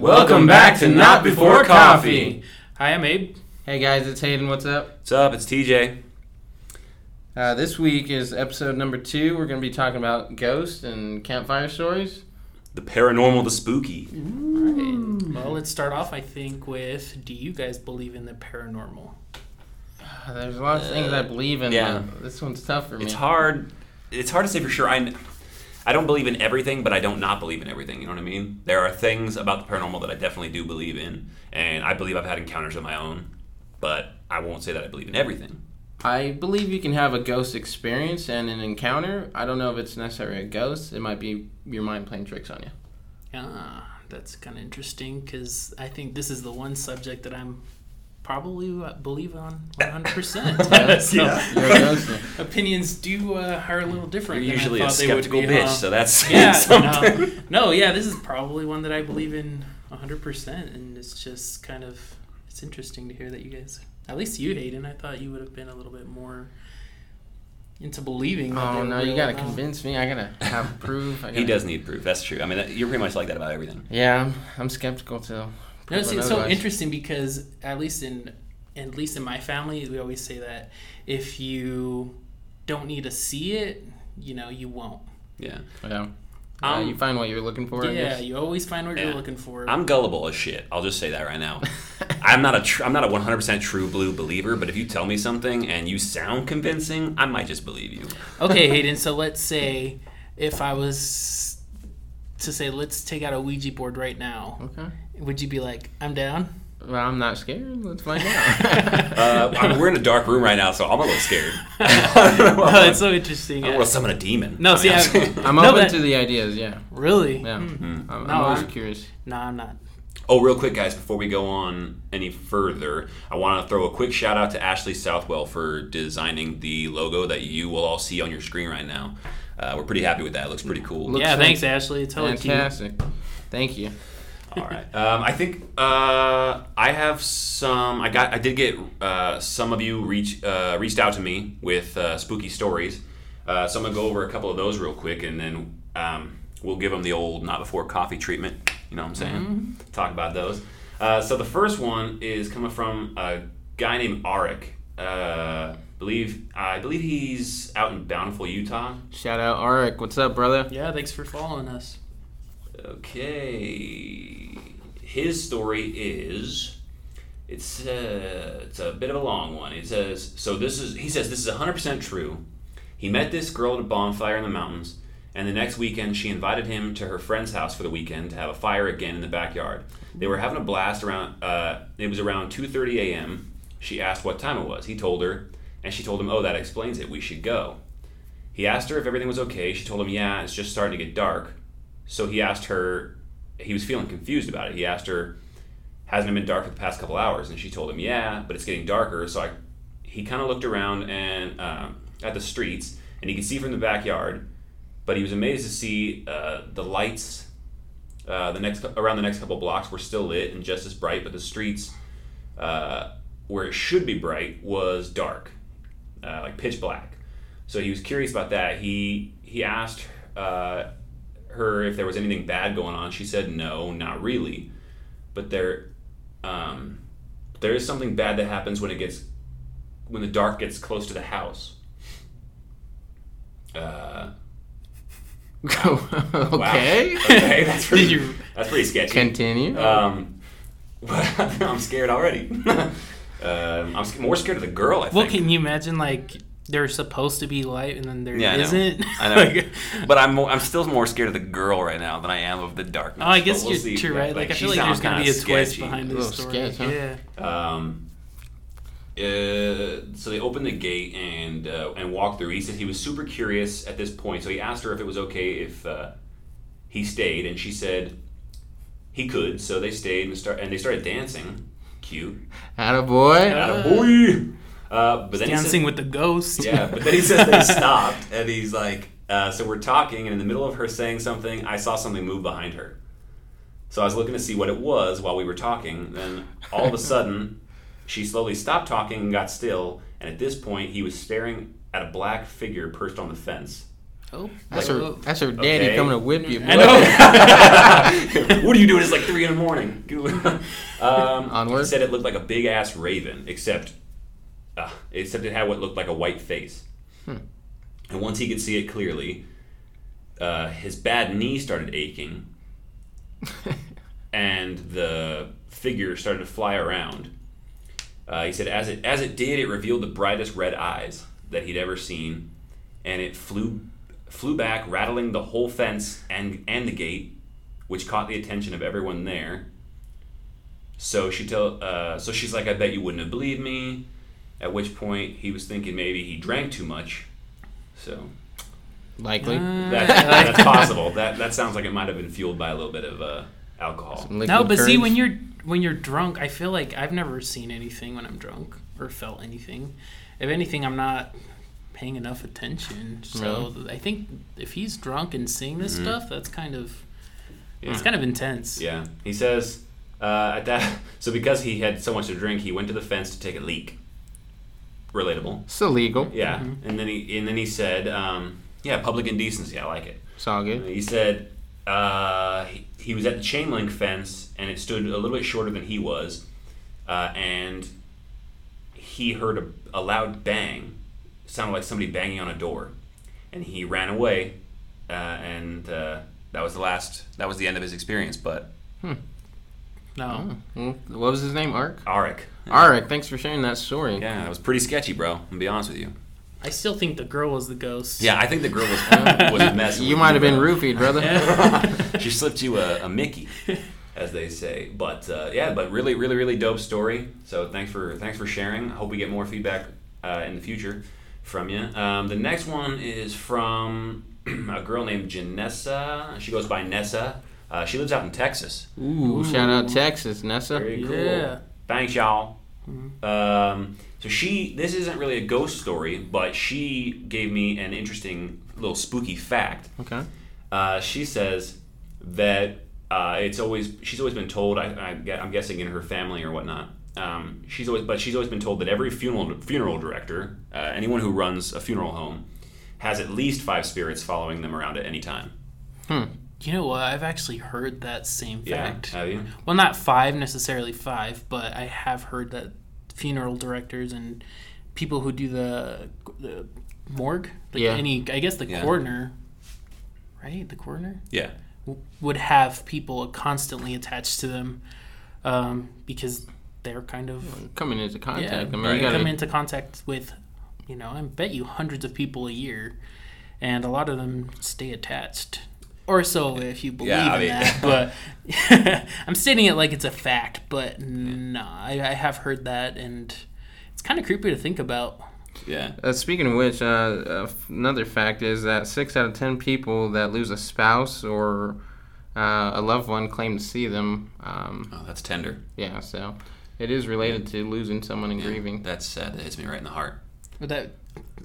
Welcome back to Not Before Coffee. Hi, I'm Abe. Hey guys, it's Hayden. What's up? What's up? It's TJ. Uh, this week is episode number two. We're going to be talking about ghosts and campfire stories. The paranormal, the spooky. Right. Well, let's start off, I think, with Do you guys believe in the paranormal? There's a lot of things I believe in. yeah. but This one's tough for me. It's hard. It's hard to say for sure. I, I don't believe in everything, but I don't not believe in everything. You know what I mean? There are things about the paranormal that I definitely do believe in, and I believe I've had encounters of my own. But I won't say that I believe in everything. I believe you can have a ghost experience and an encounter. I don't know if it's necessarily a ghost. It might be your mind playing tricks on you. Ah, that's kind of interesting because I think this is the one subject that I'm probably uh, believe on 100%. so You're a ghost. opinions do uh, are a little different. You're than I usually a thought they would skeptical be, bitch, huh? so that's yeah, no, no, yeah, this is probably one that I believe in 100%, and it's just kind of it's interesting to hear that you guys, at least you, Hayden, I thought you would have been a little bit more into believing. That Oh were no, you gotta now. convince me. I gotta have proof. I He gotta- he does need proof. That's true. I mean, that- you're pretty much like that about everything. Yeah, I'm, I'm skeptical too. No, see, it's so interesting because at least in at least in my family, we always say that if you don't need to see it, you know, you won't. Yeah. Yeah. Um, Uh, you find what you're looking for. I yeah, guess. you always find what Yeah. you're looking for. I'm gullible as shit. I'll just say that right now. I'm not a tr- I'm not a 100% true blue believer, but if you tell me something and you sound convincing, I might just believe you. Okay, Hayden. So let's say if I was to say let's take out a Ouija board right now, Okay. Would you be like, I'm down? Well, I'm not scared. Let's find out. Uh, I mean, we're in a dark room right now, so I'm a little scared. oh, that's so interesting. I don't want to summon a demon. No, I see, mean, I- saying- I'm No, open that- to the ideas. Yeah. really? Yeah. Hmm. I'm, I'm always I'm- curious. No, I'm not. Oh, real quick, guys, before we go on any further, I want to throw a quick shout out to Ashley Southwell for designing the logo that you will all see on your screen right now. Uh, we're pretty happy with that. It looks pretty cool. Looks yeah, like- thanks, Ashley. It's totally cute. Fantastic. Thank you. All right. Um, I think uh, I have some. I got. I did get uh, some of you reach uh, reached out to me with uh, spooky stories. Uh, so I'm gonna go over a couple of those real quick, and then um, we'll give them the old not before coffee treatment. You know what I'm saying? Talk about those. Uh, so the first one is coming from a guy named Arik. Uh, believe I believe he's out in Bountiful, Utah. Shout out Arik. What's up, brother? Yeah, thanks for following us. Okay. His story is it's uh, it's a bit of a long one. It says so this is he says this is 100% true. He met this girl at a bonfire in the mountains and the next weekend she invited him to her friend's house for the weekend to have a fire again in the backyard. They were having a blast around uh, it was around 2:30 a.m. She asked what time it was. He told her and she told him, "Oh, that explains it. We should go." He asked her if everything was okay. She told him, "Yeah, it's just starting to get dark." So he asked her, he was feeling confused about it. He asked her, hasn't it been dark for the past couple hours? And she told him, yeah, but it's getting darker. So I, he kind of looked around and um, at the streets, and he could see from the backyard, but he was amazed to see uh, the lights uh, the next around the next couple blocks were still lit and just as bright, but the streets uh, where it should be bright was dark, uh, like pitch black. So he was curious about that. He he asked uh, her if there was anything bad going on. She said no, not really, but there um, there is something bad that happens when it gets when the dark gets close to the house. Uh, wow. okay. Okay, that's pretty. Did you- That's pretty sketchy. Continue. Um, I'm scared already. um, I'm more scared of the girl. I think. Well, can you imagine like there's supposed to be light and then there Yeah, I know. not I know. but I'm more, I'm still more scared of the girl right now than I am of the darkness. oh, I guess But we'll you're true, right? Like, I feel like there's gonna be kinda a twist sketchy. behind A this little story. sketch, huh? Yeah. Um, uh, so they opened the gate and uh, and walked through. He said he was super curious at this point, so he asked her if it was okay if uh, he stayed, and she said he could. So they stayed and start and they started dancing. Cute. Attaboy. Attaboy. Uh, but then he said- Dancing with the ghost. yeah, but then he says they stopped, and he's like, uh, so we're talking, and in the middle of her saying something, I saw something move behind her. So I was looking to see what it was while we were talking. Then all of a sudden, she slowly stopped talking and got still. And at this point, he was staring at a black figure perched on the fence. Oh, That's oh, her. oh. That's her daddy Okay. coming to whip you. I know. what are you doing? It's like three in the morning. um, Onward. He said it looked like a big ass raven, except uh, except it had what looked like a white face. Hmm. And once he could see it clearly, uh, his bad knee started aching, and the figure started to fly around. Uh, he said, as it as it did, it revealed the brightest red eyes that he'd ever seen, and it flew flew back, rattling the whole fence and and the gate, which caught the attention of everyone there. So she tell, uh, so she's like, I bet you wouldn't have believed me. At which point he was thinking maybe he drank too much. So Likely. Uh, that, that's possible. That that sounds like it might have been fueled by a little bit of uh, alcohol. Liquid no, but see, when you're when you're drunk, I feel like I've never seen anything when I'm drunk or felt anything. If anything, I'm not paying enough attention. So I think if he's drunk and seeing this stuff, that's kind of it's kind of intense. Yeah, he says uh, at that. So because he had so much to drink, he went to the fence to take a leak. Relatable. it's illegal. Yeah, and then he and then he said, um, "Yeah, public indecency. I like it." It's all good. He said uh, he, he was at the chain link fence and it stood a little bit shorter than he was, uh, and he heard a, a loud bang, sounded like somebody banging on a door, and he ran away, uh, and uh, that was the last. That was the end of his experience. But No. Mm, What was his name? Ark. Arik, Arik. Thanks for sharing that story. yeah, that was pretty sketchy, bro. I'm gonna be honest with you. I still think the girl was the ghost. Yeah, I think the girl was was messing. You might have been bro. roofied, brother. she slipped you a, a Mickey, as they say. But uh, yeah, but really, really, really dope story. So thanks for thanks for sharing. I hope we get more feedback uh, in the future from you. Um, the next one is from a girl named Janessa. She goes by Nessa. Uh, she lives out in Texas. Ooh, shout out Texas, Nessa. Very cool. Yeah. Thanks, y'all. Um, so she, this isn't really a ghost story, but she gave me an interesting little spooky fact. Okay. Uh, she says that uh, it's always she's always been told. I, I, I'm guessing in her family or whatnot. Um, she's always, but she's always been told that every funeral funeral director, uh, anyone who runs a funeral home, has at least five spirits following them around at any time. You know what? I've actually heard that same fact. Yeah, have you? Well, not five necessarily five, but I have heard that funeral directors and people who do the, the morgue, like Yeah. any, I guess the Yeah. coroner, right? The coroner Yeah. w- would have people constantly attached to them um, because they're kind of Coming into yeah, contact. I mean, right. you they gotta, come into contact with, you know, I bet you hundreds of people a year, and a lot of them stay attached. Or so, if you believe Yeah, I in mean- that. But I'm stating it like it's a fact. But no, I, I have heard that, and it's kind of creepy to think about. Yeah. Uh, speaking of which, uh, uh, another fact is that six out of ten people that lose a spouse or uh, a loved one claim to see them. Um, Oh, that's tender. yeah, so it is related to losing someone and grieving. That's sad. That hits me right in the heart. But that,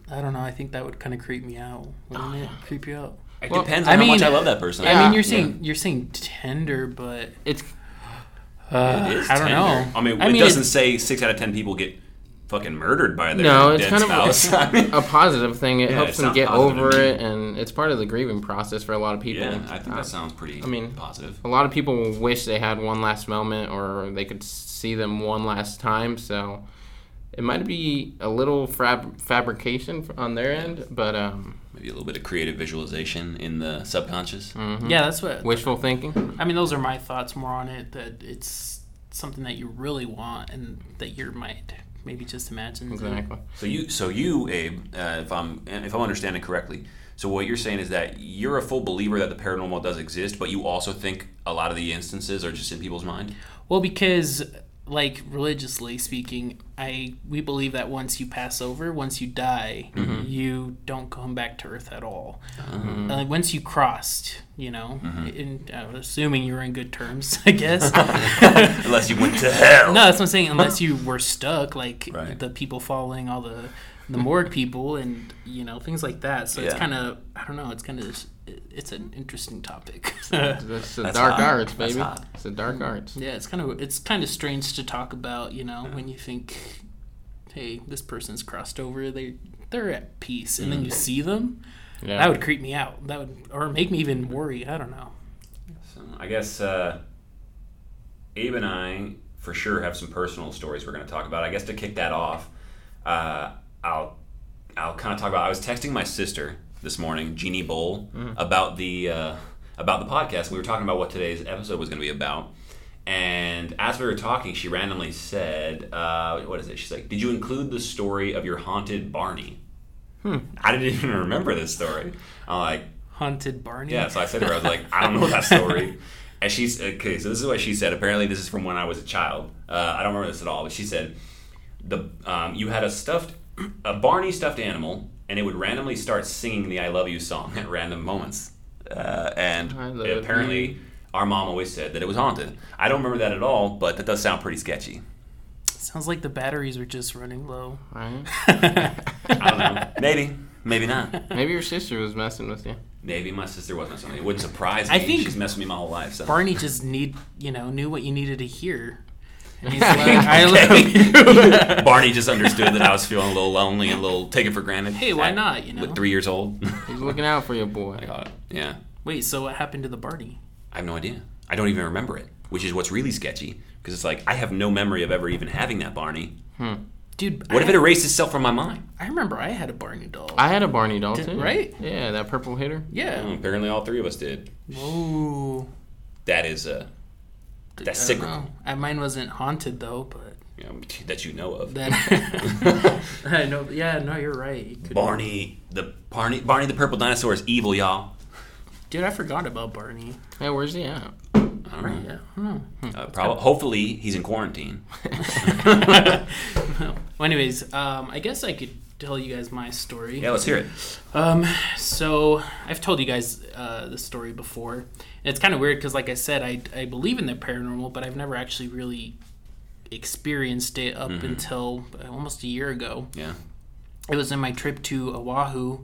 I don't know. I think that would kind of creep me out. Wouldn't it creep you out? It Well, depends I on how much mean- I love that person. I mean, you're yeah. saying you're saying tender, but It's uh, It is I don't tender. know. I mean, I it mean, doesn't say six out of ten people get fucking murdered by their no, it's dead kind spouse. of I mean, a, a positive thing. It Yeah, helps it them get over to it, and it's part of the grieving process for a lot of people. yeah, I think Uh, that sounds pretty. I mean- positive. a lot of people wish they had one last moment or they could see them one last time. So it might be a little fab- fabrication on their end, but um, Maybe a little bit of creative visualization in the subconscious. mhm. yeah, that's what wishful thinking. I mean, those are my thoughts more on it. That it's something that you really want, and that your mind maybe just imagines. it. Exactly. So you, so you, Abe, uh, if I'm if I'm understanding correctly, so what you're saying is that you're a full believer that the paranormal does exist, but you also think a lot of the instances are just in people's mind. Well, because like religiously speaking, I we believe that once you pass over, once you die, Mm-hmm. you don't come back to Earth at all. Uh-huh. Uh, once you crossed, you know, Mm-hmm. in, uh, assuming you were in good terms, I guess. Unless you went to hell. No, that's what I'm saying. Unless you were stuck, like Right. the people following all the the morgue people, and you know things like that. So it's kind of I don't know. It's kind of it's an interesting topic. That's the That's dark hot. arts, That's baby. It's the dark arts. yeah, it's kind of it's kind of strange to talk about. You know, when you think, hey, this person's crossed over, they they're at peace, and then Mm. you see them. Yeah. That would creep me out. That would, or make me even worry. I don't know. So I guess uh, Abe and I for sure have some personal stories we're going to talk about. I guess to kick that off, uh, I'll I'll kind of talk about. I was texting my sister this morning, Jeannie Bowl, about the uh, about the podcast. We were talking about what today's episode was going to be about. And as we were talking, she randomly said, uh, "What is it?" She's like, "Did you include the story of your haunted Barney?" I didn't even remember this story. I'm like, Haunted Barney. yeah, so I said to her, I was like, I don't know that story. And she's, okay, so this is what she said. Apparently, this is from when I was a child. Uh, I don't remember this at all, but she said, the um, you had a stuffed, a Barney stuffed animal, and it would randomly start singing the I Love You song at random moments. Uh, and apparently, you. our mom always said that it was haunted. I don't remember that at all, but that does sound pretty sketchy. Sounds like the batteries were just running low. Right? I don't know. maybe, maybe not. Maybe your sister was messing with you. Maybe my sister wasn't something. It wouldn't surprise me. I think- she's messed with me my whole life. So. Barney just need you know knew what you needed to hear. And he's like, I love you. Barney just understood that I was feeling a little lonely and a little taken for granted. Hey, why At- not, you know? With three years old. He's looking out for you, boy. I got it. Yeah. Wait, so what happened to the Barney? I have no idea. I don't even remember it, which is what's really sketchy. Because it's like, I have no memory of ever even having that Barney. Dude, What I, if it erased itself from my mind? I remember I had a Barney doll. I had a Barney doll Did- too. right? Yeah, that purple hitter. yeah. Oh, apparently, all three of us did. Ooh. That is, uh, that's I cyclical. know. Uh, Mine wasn't haunted though, but You know, that you know of. then I know. Yeah, no, you're right. It could- Barney, the Barney, Barney the purple dinosaur is evil, y'all. Dude, I forgot about Barney. Hey, where's he at? I don't know. Yeah. I don't know. Uh, prob- hopefully, he's in quarantine. well, anyways, um, I guess I could tell you guys my story. Yeah, let's hear it. Um, so I've told you guys uh, the story before. And it's kind of weird because, like I said, I, I believe in the paranormal, but I've never actually really experienced it up until almost a year ago. Yeah. It was in my trip to Oahu,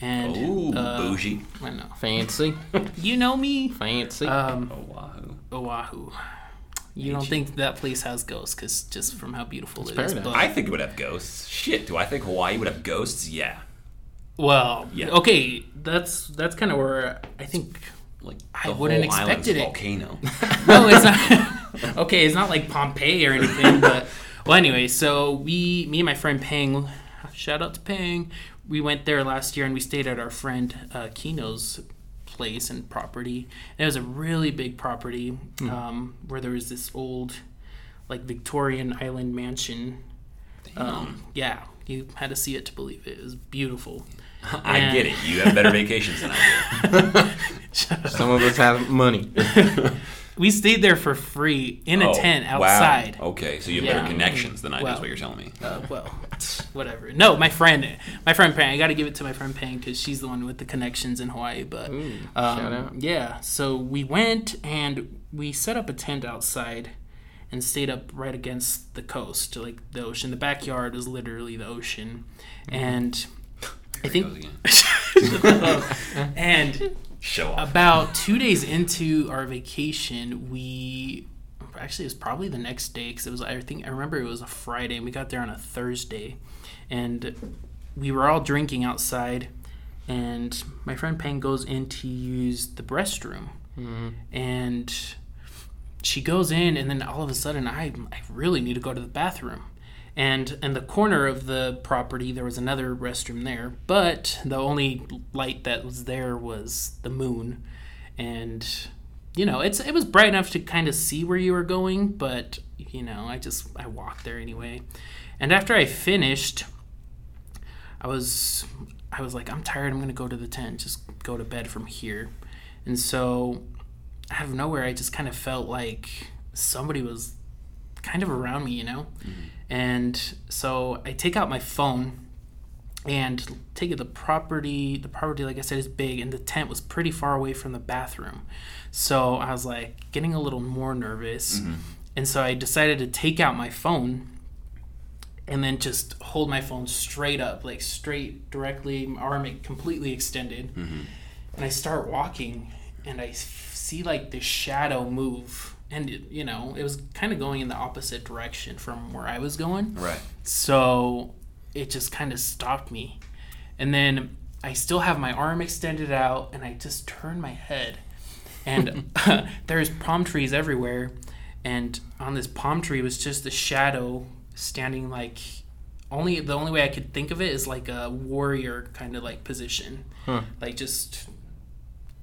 and Ooh, uh, bougie. I know Fancy, you know me. fancy. Um, wahoo. Oahu. You don't think that place has ghosts, because just from how beautiful it is. paradise. But, I think it would have ghosts. Shit, do I think Hawaii would have ghosts? Yeah. well, Yeah. okay, that's that's kind of where I think Like I wouldn't whole island's expected a it. volcano. no, it's not. okay, it's not like Pompeii or anything, but well, anyway. So we, me and my friend Pang, shout out to Pang. We went there last year and we stayed at our friend uh, Kino's place and property. And it was a really big property um, where there was this old, like Victorian island mansion. Um, yeah, you had to see it to believe it. It was beautiful. I And- get it. You have better vacations than I do. Some of us have money. We stayed there for free in a Oh, tent wow. outside. Okay, so you have Yeah. better connections than I do. Is what you're telling me. Uh, well, whatever. No, my friend, my friend Pang. I got to give it to my friend Pang because she's the one with the connections in Hawaii. But Ooh, um, shout out. yeah, so we went and we set up a tent outside and stayed up right against the coast, like the ocean. The backyard was literally the ocean, and I Here it think, goes again. and Show off. about two days into our vacation, we actually it was probably the next day because it was I think I remember it was a Friday and we got there on a Thursday, and we were all drinking outside, and my friend Pang goes in to use the restroom, mm-hmm. and she goes in and then all of a sudden I I really need to go to the bathroom. And in the corner of the property there was another restroom there, but the only light that was there was the moon. And you know, it's it was bright enough to kind of see where you were going, but you know, I just I walked there anyway. And after I finished, I was I was like, I'm tired, I'm gonna go to the tent, just go to bed from here. And so out of nowhere I just kind of felt like somebody was kind of around me, you know? Mm-hmm. And so I take out my phone and take it the property the property like I said is big and the tent was pretty far away from the bathroom. So I was like getting a little more nervous. Mm-hmm. And so I decided to take out my phone and then just hold my phone straight up, like straight directly, my arm completely extended. Mm-hmm. And I start walking and I f- see like this shadow move. And, you know, it was kind of going in the opposite direction from where I was going. Right. So it just kind of stopped me. And then I still have my arm extended out, and I just turn my head, and there's palm trees everywhere, and on this palm tree was just a shadow standing like only the only way I could think of it is like a warrior kind of like position, Huh. like just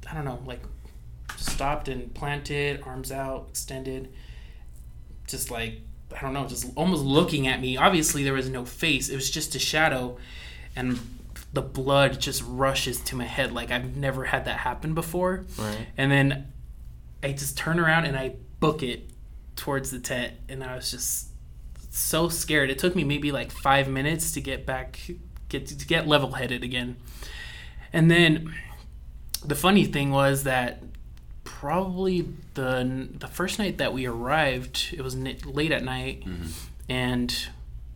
I don't know, like stopped and planted, arms out, extended, just like I don't know, just almost looking at me. Obviously, there was no face; it was just a shadow, and the blood just rushes to my head like I've never had that happen before. Right. And then I just turn around and I book it towards the tent, and I was just so scared. It took me maybe like five minutes to get back, get to get level headed again. And then the funny thing was that probably the the first night that we arrived, it was late at night, and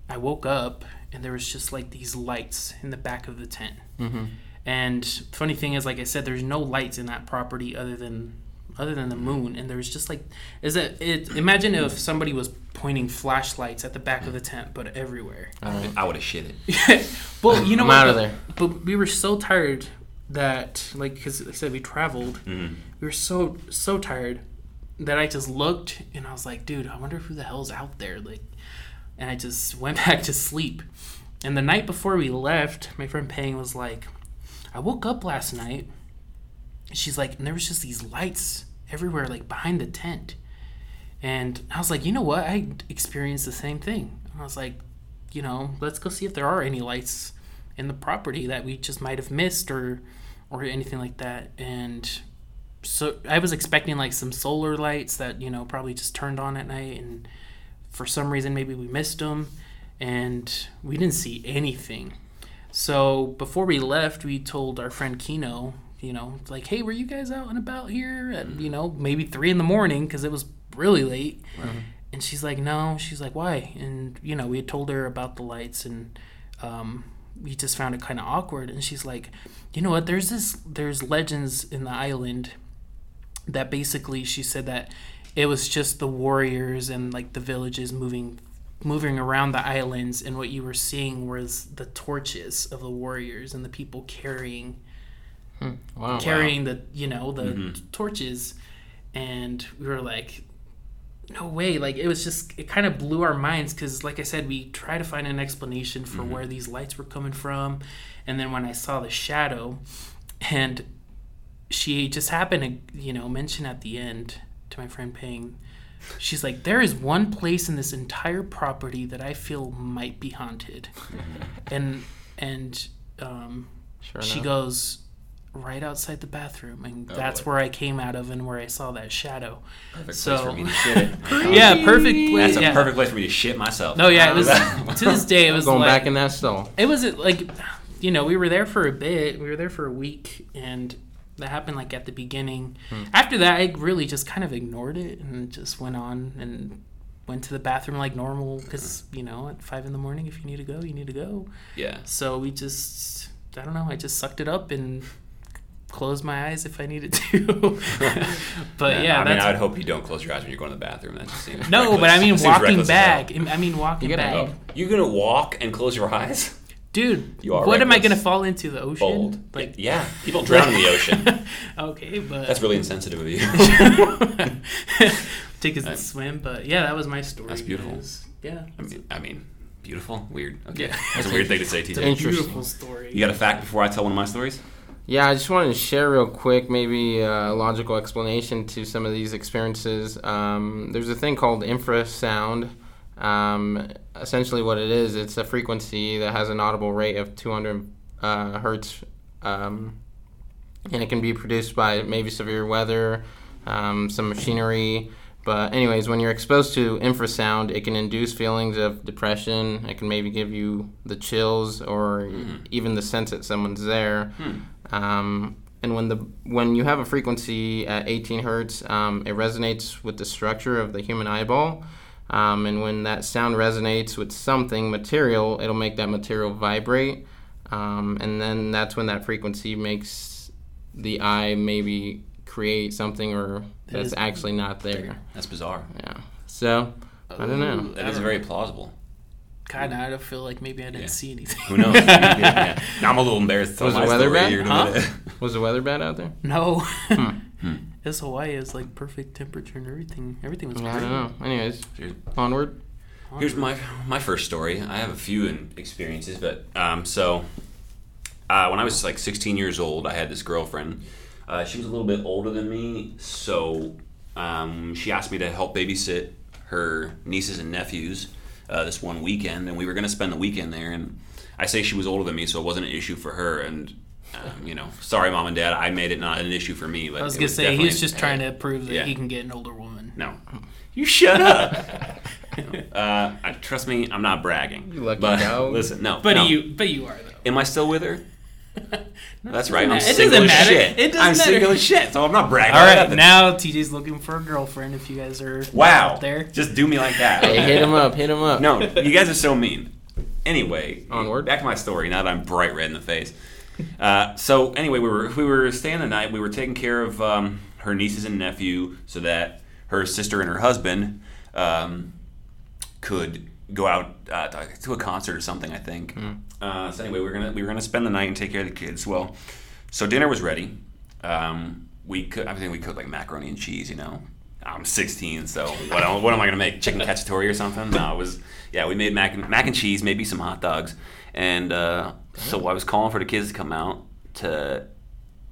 I woke up and there was just like these lights in the back of the tent. Mm-hmm. And funny thing is, like I said, there's no lights in that property other than other than the moon. And there was just like, is it? it imagine if somebody was pointing flashlights at the back of the tent, but everywhere. I would have shit it. well, you know I'm what? out of there. But we were so tired that, like, because I said we traveled, Mhm. We were so so tired that I just looked and I was like, dude, I wonder who the hell's out there, like. And I just went back to sleep. And the night before we left, my friend Pang was like, I woke up last night. She's like, and there was just these lights everywhere, like behind the tent. And I was like, you know what? I experienced the same thing. I was like, you know, let's go see if there are any lights in the property that we just might have missed or or anything like that. And so I was expecting like some solar lights that, you know, probably just turned on at night and for some reason maybe we missed them and we didn't see anything. So before we left, we told our friend Kino, you know, like, hey, were you guys out and about here at, you know, maybe three in the morning because it was really late. And she's like, no. She's like, why? And, you know, we had told her about the lights and um, we just found it kind of awkward. And she's like, you know what? There's this, there's legends in the island that basically she said that it was just the warriors and like the villages moving moving around the islands and what you were seeing was the torches of the warriors and the people carrying Wow. carrying the you know the Mhm. torches. And we were like no way. Like it was just it kind of blew our minds because like i said we tried to find an explanation for where these lights were coming from. And then when i saw the shadow and she just happened to you know mention at the end to my friend ping she's like there is one place in this entire property that i feel might be haunted and and um Sure she goes right outside the bathroom and Oh, that's boy. where i came out of and where i saw that shadow Perfect So- place for me to shit yeah perfect place That's a yeah. perfect place for me to shit myself. no yeah it was to this day it was Going like, back in that stall. it was like you know we were there for a bit we were there for a week and that happened like at the beginning Hmm. after that i really just kind of ignored it and just went on and went to the bathroom like normal because you know at five in the morning if you need to go you need to go Yeah. so we just i don't know i just sucked it up and closed my eyes if i needed to but yeah I mean, I would hope you don't close your eyes when you're going to the bathroom. That just seems no but i mean walking reckless back i mean walking You gotta back. You're gonna walk and close your eyes? Dude You are what am i gonna fall into the ocean Bold. like yeah, people drown in the ocean. okay but That's really insensitive of you. take a I- swim but yeah that was my story That's beautiful. guys. yeah I mean, I mean, beautiful, weird. Okay, Yeah. that's a weird thing to say, it's a TJ. Interesting. beautiful story You got a fact before I tell one of my stories? Yeah, I just wanted to share real quick, maybe a logical explanation to some of these experiences. Um, there's a thing called infrasound. Um, essentially, what it is, it's a frequency that has an audible rate of 200 uh, hertz, um, and it can be produced by maybe severe weather, um, some machinery. But anyways, when you're exposed to infrasound, it can induce feelings of depression. It can maybe give you the chills or Mhm. even the sense that someone's there. Hmm. Um, and when the when you have a frequency at 18 hertz, um, it resonates with the structure of the human eyeball. Um, and when that sound resonates with something material, it'll make that material vibrate. Um, and then that's when that frequency makes the eye maybe create something or That that's actually not there. That's bizarre. Yeah. So I don't know. That is very plausible. God, now I don't feel like maybe I didn't Yeah. see anything. Who knows? yeah. Now I'm a little embarrassed. to Was the weather bad? Huh? Was the weather bad out there? no. Hmm. This Hawaii is like perfect temperature and everything. Everything was I great. don't know. Anyways, Here's- onward. Here's my my first story. I have a few experiences, but um, so uh, when I was like 16 years old, I had this girlfriend. Uh, she was a little bit older than me, so um, she asked me to help babysit her nieces and nephews uh, this one weekend, and we were going to spend the weekend there. And I say she was older than me, so it wasn't an issue for her. And um, you know, sorry, mom and dad, I made it not an issue for me. But I was gonna say he definitely- was just trying to prove that Yeah. he can get an older woman. No, you shut up. uh, trust me, I'm not bragging. You lucky but dog. listen, no. But no. you, but you are though. Am I still with her? That's right. I'm matter. It single doesn't as matter. shit. It doesn't I'm single as shit, so I'm not bragging. All about right, nothing. now TJ's looking for a girlfriend. If you guys are Wow. out there, Just do me like that. Hey, hit him up. Hit him up. No, you guys are so mean. Anyway, Onward. Back to my story. Now that I'm bright red in the face. Uh, so anyway, we were we were staying the night. We were taking care of um, her nieces and nephew, so that her sister and her husband um, could go out uh, to a concert or something. I think. Uh, so anyway, we were gonna we were gonna spend the night and take care of the kids. Well, so dinner was ready. Um, we could I think we cooked like macaroni and cheese. You know, I'm 16, so what, am- what am I gonna make? Chicken cacciatore or something? No, it was yeah. We made mac and, mac and cheese, maybe some hot dogs, and uh, so I was calling for the kids to come out to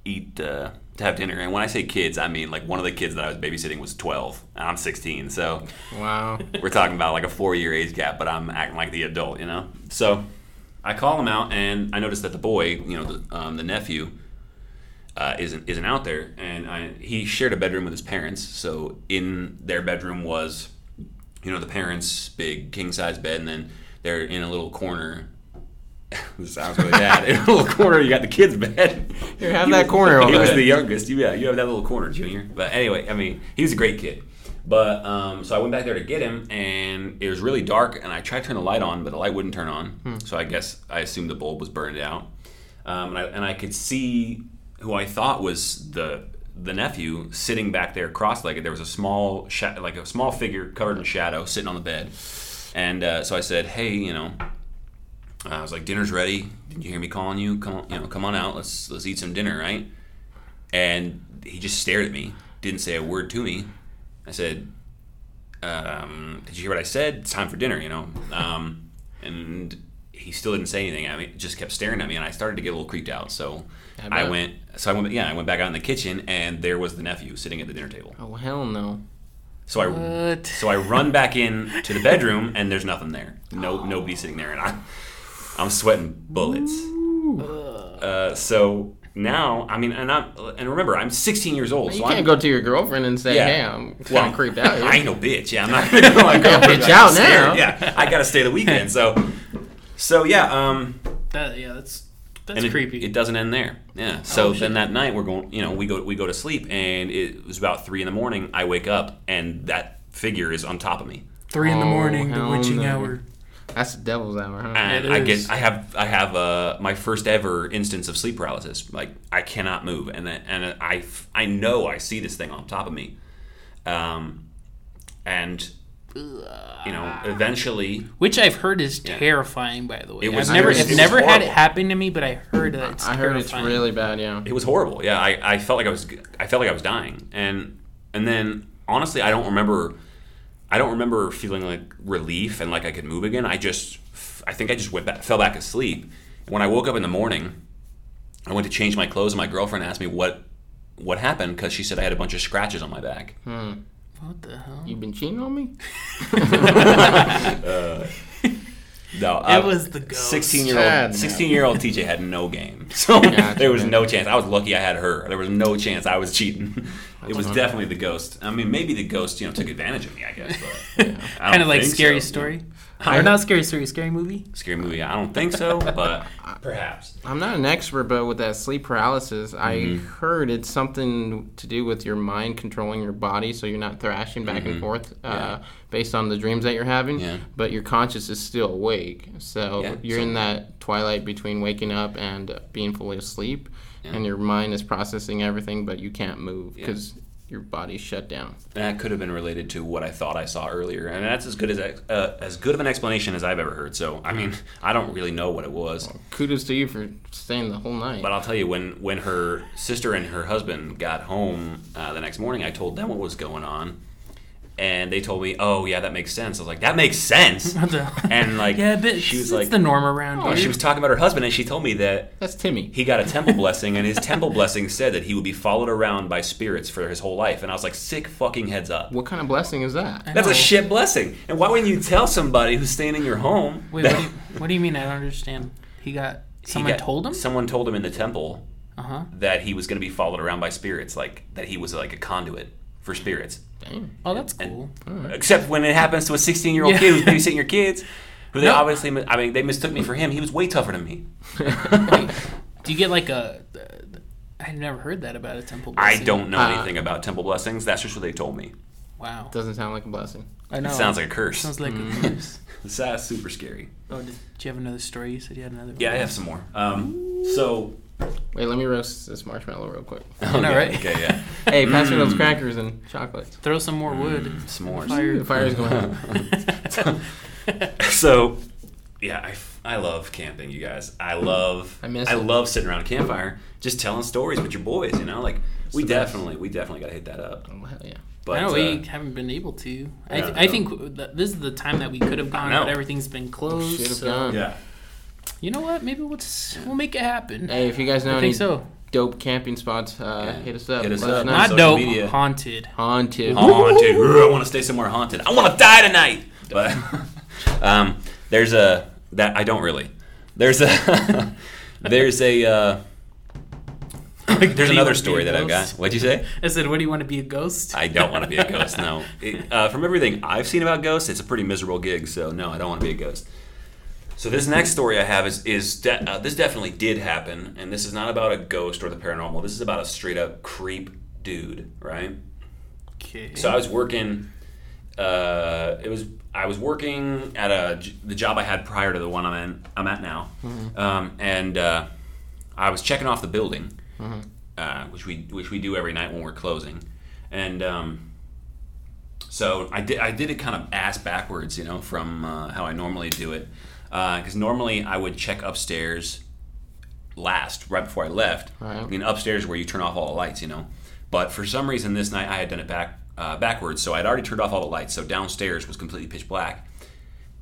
eat uh, to have dinner. And when I say kids, I mean like one of the kids that I was babysitting was 12, and I'm 16, so Wow. we're talking about like a four year age gap, but I'm acting like the adult, you know. So I call him out, and I notice that the boy, you know, the, um, the nephew, uh, isn't isn't out there, and I, he shared a bedroom with his parents. So in their bedroom was, you know, the parents' big king size bed, and then they're in a little corner. sounds really bad. In a little corner, you got the kids' bed. Here, have He that was- corner He was the youngest. You, yeah, you have that little corner, Junior. But anyway, I mean, he was a great kid. But um, so I went back there to get him, and it was really dark. And I tried to turn the light on, but the light wouldn't turn on. So I guess I assumed the bulb was burned out. Um, and, I, and I could see who I thought was the the nephew sitting back there cross-legged. There was a small, sha- like a small figure covered in shadow, sitting on the bed. And uh, so I said, "Hey, you know." I was like, "Dinner's ready. Did you hear me calling you? Come on, you know, come on out. Let's let's eat some dinner, right?" And he just stared at me, didn't say a word to me. I said, um, "Did you hear what I said? It's time for dinner, you know." Um, and he still didn't say anything. I mean, just kept staring at me, and I started to get a little creeped out. So I I, went. So I went. Yeah, I went back out in the kitchen, and there was the nephew sitting at the dinner table. Oh hell no. So I What? so I run back in to the bedroom, and there's nothing there. No, nobody sitting there, and I, I'm sweating bullets. Uh, so now, I mean, and I'm and remember, I'm 16 years old. You so can't I'm, go to your girlfriend and say, Yeah. "Hey, I'm kind well, of creeped out here." I ain't no bitch. Yeah, I'm not gonna go like, Yeah, bitch out now. Yeah, I gotta stay the weekend. So, so yeah, um, That, yeah, that's that's and it, creepy. It doesn't end there. Yeah. So Oh, then that night we're going. You know, we go we go to sleep, and it was about three in the morning. I wake up, and that figure is on top of me. Three in the Oh, morning, the witching no. hour. That's the devil's hour, huh? and It I get I have I have uh, my first ever instance of sleep paralysis. Like I cannot move, and then- and I I know I see this thing on top of me, um, and you know eventually Which I've heard is Yeah. terrifying, by the way. It was- I've never, it was- I've it was never had it horrible. happen to me, but I heard that it's I heard it's terrifying. really bad. Yeah. it was horrible. Yeah, I, I felt like I was I felt like I was dying, and and then honestly I don't remember I don't remember feeling like relief and like I could move again. I just I think I just went back, fell back asleep. When I woke up in the morning, I went to change my clothes, and my girlfriend asked me what what happened because she said I had a bunch of scratches on my back. Hmm. What the hell? You've been cheating on me? Uh, no, It uh, was the ghost. sixteen year old sixteen year old TJ had no game, so Gotcha, there was man. no chance. I was lucky I had her. There was no chance I was cheating. It was definitely the ghost. I mean, maybe the ghost, you know, took advantage of me. I guess, but I Kind of like scary so. story. I- or not scary story, scary movie. Scary movie. I don't think so, but perhaps. I'm not an expert, but with that sleep paralysis, I Mm-hmm. heard it's something to do with your mind controlling your body, so you're not thrashing back and forth uh, Mm-hmm. Yeah. based on the dreams that you're having. Yeah. But your conscious is still awake, so Yeah, you're so- in that twilight between waking up and uh, being fully asleep, Yeah. and your mind is processing everything, but you can't move Yeah. because your body's shut down. That could have been related to what I thought I saw earlier, and that's as good as uh, as good of an explanation as I've ever heard. So, I mean, I don't really know what it was, Kudos to you for staying the whole night. but I'll tell you when when her sister and her husband got home uh, the next morning, I told them what was going on, and they told me, "Oh, yeah, that makes sense." I was like, "That makes sense," and like, yeah, but she was it's like, the norm around oh, here. she was talking about her husband, and she told me that That's Timmy. he got a temple blessing, and his temple blessing said that he would be followed around by spirits for his whole life. And I was like, sick fucking heads up. What kind of blessing is that? That's a shit blessing. And why wouldn't you tell somebody who's staying in your home? Wait, that what do, you, what do you mean? I don't understand. He got he someone got- told him. Someone told him in the temple Uh huh. that he was going to be followed around by spirits, like that he was like a conduit for spirits. Dang. Oh, that's And- cool. Except when it happens to a 16 year old Yeah. kid who's babysitting your kids, who they No. obviously, I mean, they mistook me for him. He was way tougher than me. Wait, do you get like a? I've never heard that about a temple. Blessing. I don't know Uh, anything about temple blessings. That's just what they told me. Wow. Doesn't sound like a blessing. I know. It sounds like a curse. Sounds like Mm. a curse. That's super scary. Oh, did, did you have another story? You said you had another. Yeah, I have some more. Um, so. Wait, let me roast this marshmallow real quick. Okay, know, right? Okay, yeah. Hey, pass me those Mm. crackers and chocolates. Throw some more wood. S'mores. Fire. The fire's going out. so yeah I, I love camping you guys i love I miss i it. love sitting around a campfire just telling stories with your boys you know like we the best. definitely we definitely gotta hit that up Oh, hell yeah. but I know uh, we haven't been able to. I, Yeah, th- I no. think that this is the time that we could have gone, know. but everything's been closed. Should have so- gone. yeah You know what? Maybe we'll just, we'll make it happen. Hey, if you guys know I any think so. dope camping spots, uh, Yeah. hit us up. Hit us Let up. know. Not social dope. media. Haunted. Haunted. haunted Ooh, i want to stay somewhere haunted i want to die tonight but um, there's a that i don't really there's a there's a uh, there's another story that i've got what'd you say I said, "What do you want to be a ghost?" I don't want to be a ghost. No, It- uh, from everything I've seen about ghosts, it's a pretty miserable gig. So no, I don't want to be a ghost. So this next story I have is is de- uh, this definitely did happen, and this is not about a ghost or the paranormal. This is about a straight up creep dude, right? Okay. So I was working. Uh, it was I was working at a the job I had prior to the one I'm in. I'm at now, um, and uh, I was checking off the building, uh, which we which we do every night when we're closing, and um, so I did I did it kind of ass backwards, you know, from uh, how I normally do it, because normally I would check upstairs last right before I left. Right. I mean upstairs where you turn off all the lights, you know. But for some reason this night I had done it back uh, backwards, so I'd already turned off all the lights. So downstairs was completely pitch black,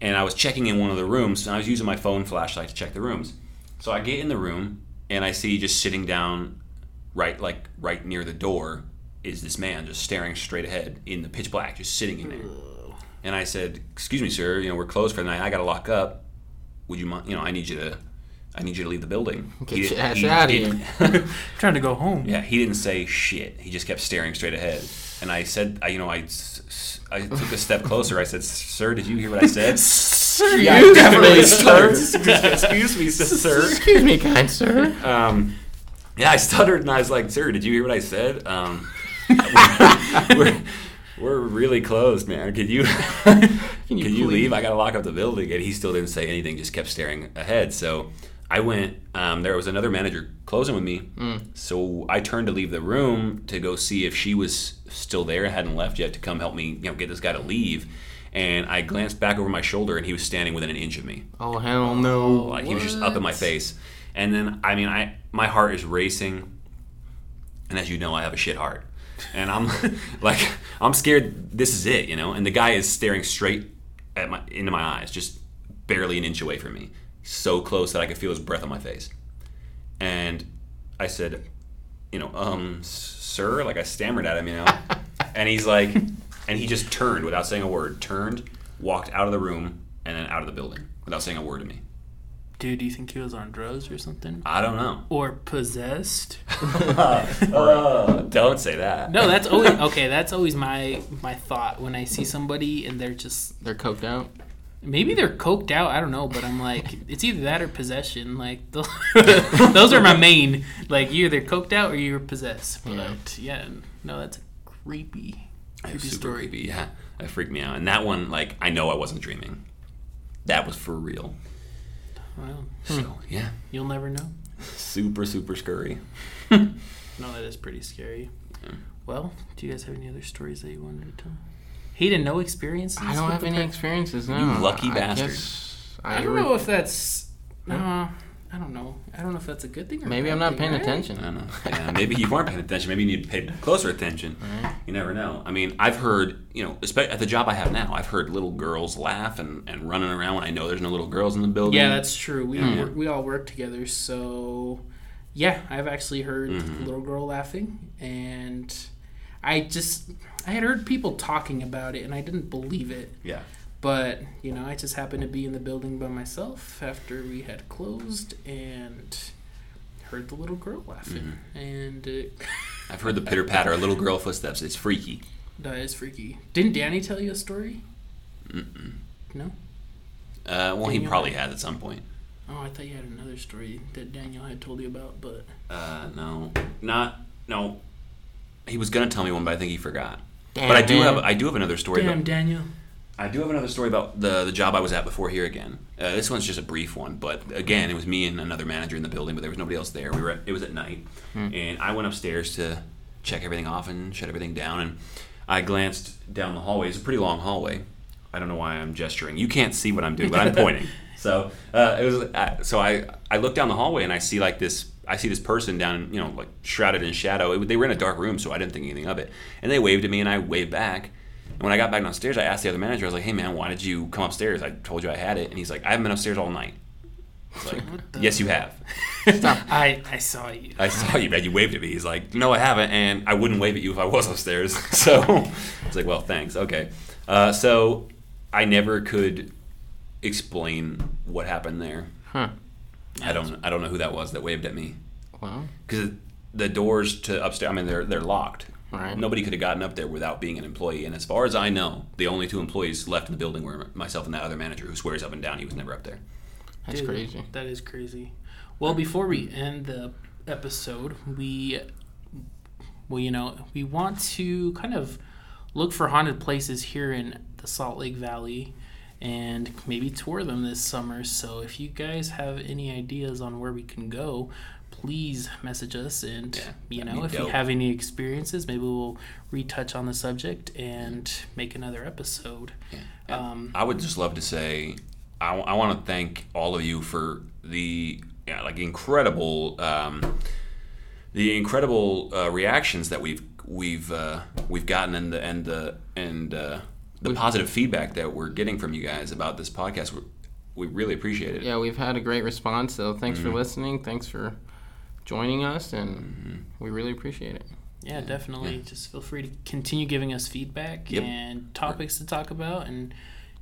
and I was checking in one of the rooms, and I was using my phone flashlight to check the rooms. So I get in the room, and I see just sitting down, right like right near the door, is this man just staring straight ahead in the pitch black, just sitting in there. And I said, "Excuse me, sir. You know we're closed for the night. I got to lock up. Would you mind? You know I need you to." I need you to leave the building. Get He your ass he outta didn't- trying to go home. yeah, he didn't say shit. He just kept staring straight ahead. And I said, I, you know, I, I took a step closer. I said, "Sir, did you hear what I said?" Yeah, I definitely sir. Excuse me, sir. Excuse me, kind sir. Um, yeah, I stuttered and I was like, "Sir, did you hear what I said?" Um, we're, we're really closed, man. Could you can you, you leave? I gotta lock up the building. And he still didn't say anything. Just kept staring ahead. So I went. Um, there was another manager closing with me. So I turned to leave the room to go see if she was still there, hadn't left yet, to come help me, you know, get this guy to leave. And I glanced back over my shoulder, and he was standing within an inch of me. Oh hell no! Like he was just up in my face. And then I mean I my heart is racing. And as you know, I have a shit heart. And I'm like I'm scared this is it, you know? And the guy is staring straight at my into my eyes, just barely an inch away from me. So close that I could feel his breath on my face. And I said, you know, um, sir, like I stammered at him, you know. and he's like and he just turned without saying a word, turned, walked out of the room, and then out of the building without saying a word to me. Dude, do you think he was on drugs or something? I don't know. Or possessed? Uh, don't say that. No, that's always okay. That's always my my thought when I see somebody and they're just They're coked out. maybe they're coked out. I don't know, but I'm like it's either that or possession. Like those, those are my main. Like you're either coked out or you're possessed. But yeah, no, that's a creepy, creepy super story. creepy. Yeah, that freaked me out. And that one, like, I know I wasn't dreaming. That was for real. Well, hmm. So yeah, you'll never know. super super scurry. No, that is pretty scary. Well, do you guys have any other stories that you wanted to tell? Hayden, no experiences. I don't have any pre- experiences. No, You lucky I bastard. guess I don't know if that's. No, I don't know. I don't know if that's a good thing or Maybe I'm not thing, paying right? attention. I don't know. Yeah, maybe you weren't paying attention. Maybe you need to pay closer attention. Right. You never know. I mean, I've heard, you know, espe- at the job I have now, I've heard little girls laugh and, and running around when I know there's no little girls in the building. Yeah, that's true. We Yeah. work, we all work together, so yeah, I've actually heard Mhm. little girl laughing, and I just I had heard people talking about it, and I didn't believe it. yeah. But you know, I just happened to be in the building by myself after we had closed, and heard the little girl laughing, and it, I've heard the pitter patter of little girl footsteps. It's freaky. that is freaky. Didn't Danny tell you a story? Mm-mm. No. Uh, well, he probably has at some point. Oh, I thought you had another story that Daniel had told you about, but Uh, no, not no. He was gonna tell me one, but I think he forgot. Damn, but I do man. have I do have another story. damn About, Daniel. I do have another story about the the job I was at before here again. Uh, this one's just a brief one, but again, it was me and another manager in the building, but there was nobody else there. We were at, it was at night, and I went upstairs to check everything off and shut everything down, and I glanced down the hallway. It's a pretty long hallway. I don't know why I'm gesturing. You can't see what I'm doing, but I'm pointing. So uh, it was. Uh, so I I look down the hallway and I see like this. I see this person down, you know, like shrouded in shadow. It, they were in a dark room, so I didn't think anything of it. And they waved at me, and I waved back. And when I got back downstairs, I asked the other manager. I was like, "Hey, man, why did you come upstairs? I told you I had it." And he's like, "I haven't been upstairs all night." Like, "Yes, you have." I I saw you. I saw you, man. You waved at me. He's like, "No, I haven't," and I wouldn't wave at you if I was upstairs. So it's like, "Well, thanks." Okay. Uh, so I never could explain what happened there. Huh. I don't. I don't know who that was that waved at me Well, because the doors to upstairs. I mean, they're they're locked. Right. Nobody could have gotten up there without being an employee. And as far as I know, the only two employees left in the building were myself and that other manager who swears up and down he was never up there. that's Dude, crazy. That is crazy. Well, before we end the episode, we, well, you know, we want to kind of look for haunted places here in the Salt Lake Valley and maybe tour them this summer. So if you guys have any ideas on where we can go, please message us and Yeah, you know be if you have any experiences maybe we'll retouch on the subject and make another episode um, I would just love to say I, I want to thank all of you for the yeah, like incredible um, the incredible uh, reactions that we've we've uh, we've gotten and the and the and uh, the positive feedback that we're getting from you guys about this podcast. We, we really appreciate it. Yeah, we've had a great response. So thanks Mm-hmm. for listening. Thanks for joining us, and we really appreciate it. Yeah, definitely. Just feel free to continue giving us feedback Yep. and topics to talk about, and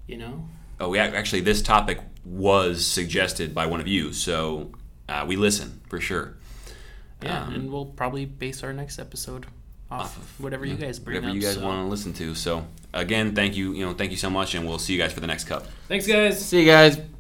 you know, Oh, we actually this topic was suggested by one of you, so uh, we listen for sure. yeah, Um, and we'll probably base our next episode off, off of whatever you guys bring whatever up. you guys so. want to listen to. So again, thank you, you know, thank you so much, and we'll see you guys for the next cup. Thanks, guys. See you guys.